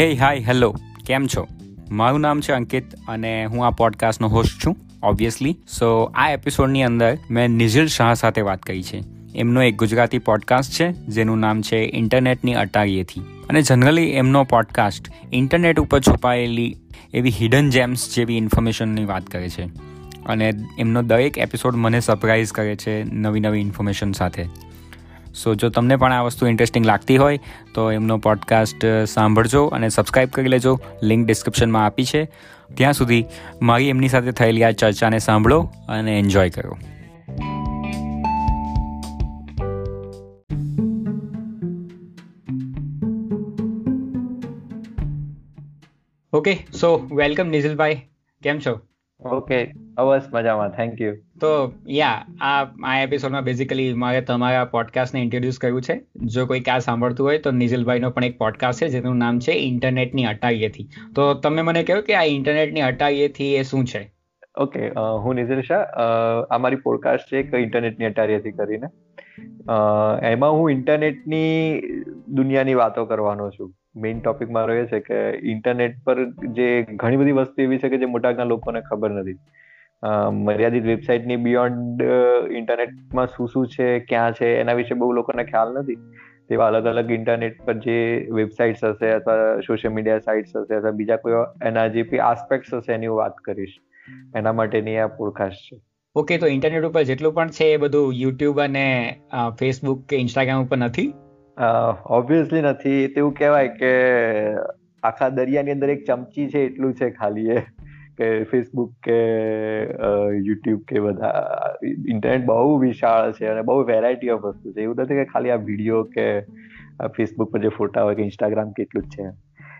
હે hi hello કેમ છો? મારું નામ છે અંકિત અને હું આ પોડકાસ્ટનો હોસ્ટ છું ઓબ્વિયસલી સો આ એપિસોડની અંદર મેં નિઝિલ શાહ સાથે વાત કરી છે. એમનો એક ગુજરાતી પોડકાસ્ટ છે, જેનું નામ છે ઇન્ટરનેટની અટારીએથી અને જનરલી એમનો પોડકાસ્ટ ઇન્ટરનેટ ઉપર છુપાયેલી એવી હિડન જેમ્સ જેવી ઇન્ફોર્મેશનની વાત કરે છે. અને એમનો દરેક એપિસોડ મને સરપ્રાઇઝ કરે છે નવી નવી ઇન્ફોર્મેશન સાથે. સો જો તમને પણ આ વસ્તુ ઇન્ટરેસ્ટિંગ લાગતી હોય તો એમનો પોડકાસ્ટ સાંભળજો અને સબસ્ક્રાઈબ કરી લેજો. લિંક ડિસ્ક્રિપ્શનમાં આપી છે. ત્યાં સુધી મારી એમની સાથે થયેલી આ ચર્ચાને સાંભળો અને એન્જોય કરો. ઓકે સો વેલકમ નિઝિલભાઈ કેમ છો? ઓકે અવસ મજામાં. થેન્ક યુ તો યા આ આ એપિસોડમાં બેઝિકલી મારે તમારા પોડકાસ્ટને ઇન્ટ્રોડ્યુસ કર્યું છે. જો કોઈ આ સાંભળતું હોય તો નિઝિલભાઈનો પણ એક પોડકાસ્ટ છે જેનું નામ છે ઇન્ટરનેટની અટારીએથી તો તમે મને કહ્યું કે આ ઇન્ટરનેટની અટારીએથી એ શું છે? ઓકે હું નિઝિલ શાહ. આ મારી પોડકાસ્ટ છે એક ઇન્ટરનેટની અટારીએથી કરીને. એમાં હું ઇન્ટરનેટની દુનિયાની વાતો કરવાનો છું. મેઇન ટોપિક મારો એ છે કે ઇન્ટરનેટ પર જે ઘણી બધી વસ્તુ એવી છે કે જે મોટાભાગના લોકોને ખબર નથી. મર્યાદિત વેબસાઇટની બિયોન્ડ ઇન્ટરનેટમાં શું શું છે ક્યાં છે એના વિશે બહુ લોકોને ખ્યાલ નથી. તેવા અલગ અલગ ઇન્ટરનેટ પર જે વેબસાઇટ્સ હશે અથવા સોશિયલ મીડિયા સાઇટ્સ હશે અથવા બીજા કોઈ એના જે બી આસ્પેક્ટ્સ હશે એની હું વાત કરીશ. એના માટેની આ પોડકાસ્ટ છે. ઓકે તો ઇન્ટરનેટ ઉપર જેટલું પણ છે એ બધું યુટ્યુબ અને ફેસબુક કે ઇન્સ્ટાગ્રામ ઉપર નથી? ઓબ્વિયસલી નથી. તેવું કહેવાય કે આખા દરિયાની અંદર એક ચમચી છે એટલું છે ખાલી એ. કે ફેસબુક કે યુટ્યુબ કે બધા ઇન્ટરનેટ બહુ વિશાળ છે અને બહુ વેરાયટી ઓફ વસ્તુ છે. એવું નથી કે ખાલી આ વીડિયો કે ફેસબુક પર જે ફોટા હોય કે ઇન્સ્ટાગ્રામ કેટલું જ છે.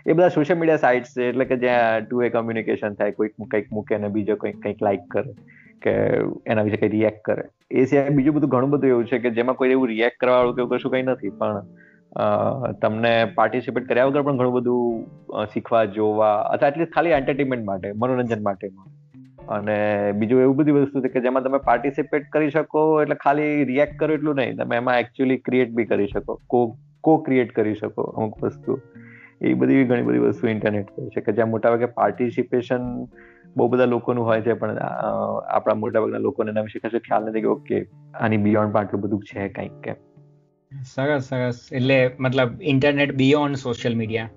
એ બધા સોશિયલ મીડિયા સાઇટ્સ છે, એટલે કે જ્યાં ટુ એ કમ્યુનિકેશન થાય, કોઈક કંઈક મૂકે અને બીજો કંઈક કંઈક લાઈક કરે, કે એના વિશે કંઈ રિએક્ટ કરે. એ સિવાય બીજું બધું ઘણું બધું એવું છે કે જેમાં કોઈ એવું રિએક્ટ કરવા વાળું કે એવું કશું કંઈ નથી, પણ તમને પાર્ટિસિપેટ કર્યા વગર પણ ઘણું બધું શીખવા, જોવા, અથવા એટલીસ્ટ ખાલી એન્ટરટેનમેન્ટ માટે, મનોરંજન માટેમાં. અને બીજું એવું બધી વસ્તુ છે કે જેમાં તમે પાર્ટિસિપેટ કરી શકો એટલે ખાલી રિએક્ટ કરો એટલું નહીં. તમે એમાં એકચ્યુઅલી ક્રિએટ બી કરી શકો. કો કો ક્રિએટ કરી શકો અમુક વસ્તુ. એ બધી ઘણી બધી વસ્તુ ઇન્ટરનેટ પર છે કે જ્યાં મોટાભાગે પાર્ટિસિપેશન બહુ બધા લોકોનું હોય છે, પણ આપણા મોટાભાગના લોકોને એના વિશે કશું ખ્યાલ નથી કે ઓકે આની બિયોન્ડ પણ આટલું બધું છે કંઈક કે સરસ સરસ. એટલે મતલબ ઇન્ટરનેટ બિયોન્ડ સોશિયલ મીડિયા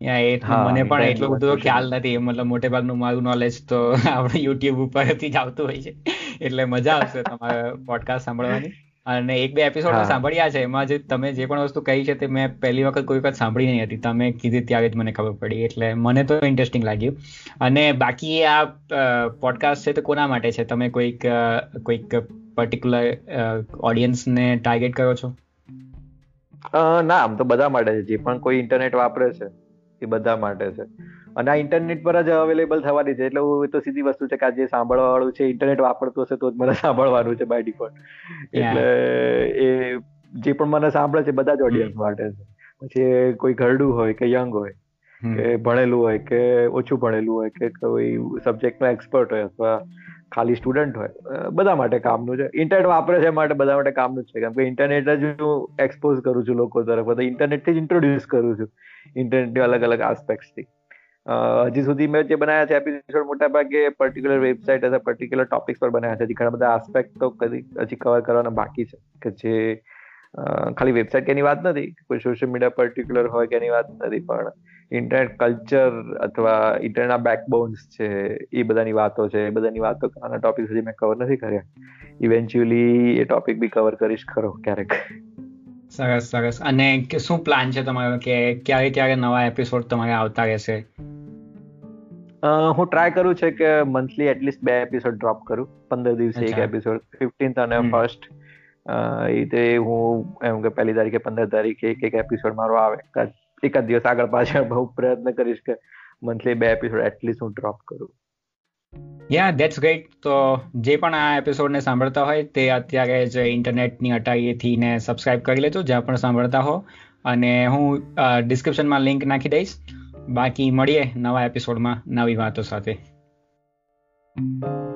એ મને પણ એટલો બધો ખ્યાલ નથી. મતલબ મોટે ભાગનું મારું નોલેજ તો આપણે યુટ્યુબ ઉપરથી જ આવતું હોય છે. એટલે મજા આવશે તમારે પોડકાસ્ટ સાંભળવાની. અને એક બે એપિસોડ સાંભળ્યા છે. એમાં જે તમે જે પણ વસ્તુ કહી છે તે મેં પહેલી વખત કોઈ વખત સાંભળી નહીં હતી. તમે કીધી ત્યારે જ મને ખબર પડી. એટલે મને તો ઇન્ટરેસ્ટિંગ લાગ્યું. અને બાકી આ પોડકાસ્ટ છે તો કોના માટે છે? તમે કોઈક કોઈક પર્ટિક્યુલર ઓડિયન્સને ટાર્ગેટ કરો છો? ના આમ તો બધા માટે છે. જે પણ કોઈ ઇન્ટરનેટ વાપરે છે એ બધા માટે છે. અને આ ઇન્ટરનેટ પર જ અવેલેબલ થવાની છે. એટલે એ તો સીધી વસ્તુ છે કે આ જે સાંભળવા વાળું છે ઇન્ટરનેટ વાપરતું હશે તો જ મને સાંભળવાનું છે બાય ડિફોલ્ટ એટલે એ જે પણ મને સાંભળે છે બધા જ ઓડિયન્સ માટે છે. પછી કોઈ ઘરડું હોય કે યંગ હોય કે ભણેલું હોય કે ઓછું ભણેલું હોય કે કોઈ સબ્જેક્ટમાં એક્સપર્ટ હોય અથવા ખાલી સ્ટુડન્ટ હોય બધા માટે કામનું છે. ઇન્ટરનેટ વાપરે છે માટે બધા માટે કામનું છે. કેમ કે ઇન્ટરનેટ જ હું એક્સપોઝ કરું છું લોકો તરફ. બધા ઇન્ટરનેટથી જ ઇન્ટ્રોડ્યુસ કરું છું. ઇન્ટરનેટની અલગ અલગ આસ્પેક્ટથી હજી સુધી મેં જે બનાવ્યા છે એપિસોડ મોટા ભાગે પર્ટિક્યુલર વેબસાઇટ અથવા પર્ટિક્યુલર ટોપિક્સ પર બનાવ્યા છે. હજી ઘણા બધા આસ્પેક્ટ તો કદી હજી કવર કરવાના બાકી છે. કે જે ખાલી વેબસાઇટ એની વાત નથી કોઈ સોશિયલ મીડિયા પર્ટિક્યુલર હોય કે એની વાત નથી પણ ઇન્ટરનેટ કલ્ચર અથવા ઇન્ટરનેટના બેકબોન્સ છે એ બધાની વાતો છે એ બધાની વાતો આના ટોપિક હજી મેં કવર નથી કર્યા. ઇવેન્ચ્યુઅલી એ ટોપિક બી કવર કરીશ ખરો ક્યારેક. સરસ સરસ. અને શું પ્લાન છે તમારો? કે ક્યારે ક્યારે નવા એપિસોડ તમારે આવતા રહેશે? હું ટ્રાય કરું છે કે મંથલી એટલીસ્ટ બે એપિસોડ ડ્રોપ કરું. પંદર દિવસે એક એપિસોડ ફિફ્ટીન્થ અને ફર્સ્ટ એ રીતે હું એમ કે પહેલી તારીખે, પંદર તારીખે એક એક એપિસોડ મારો આવે. એકાદ દિવસ આગળ પાછળ બહુ પ્રયત્ન કરીશ કે મંથલી બે એપિસોડ એટલીસ્ટ હું ડ્રોપ કરું. યા ધેટ્સ ગ્રેટ તો જે પણ આ એપિસોડને સાંભળતા હોય તે અત્યારે જ ઇન્ટરનેટની અટારીએથી ને સબસ્ક્રાઇબ કરી લેજો, જ્યાં પણ સાંભળતા હો. અને હું ડિસ્ક્રિપ્શનમાં લિંક નાખી દઈશ. બાકી મળીએ નવા એપિસોડમાં નવી વાતો સાથે. thank you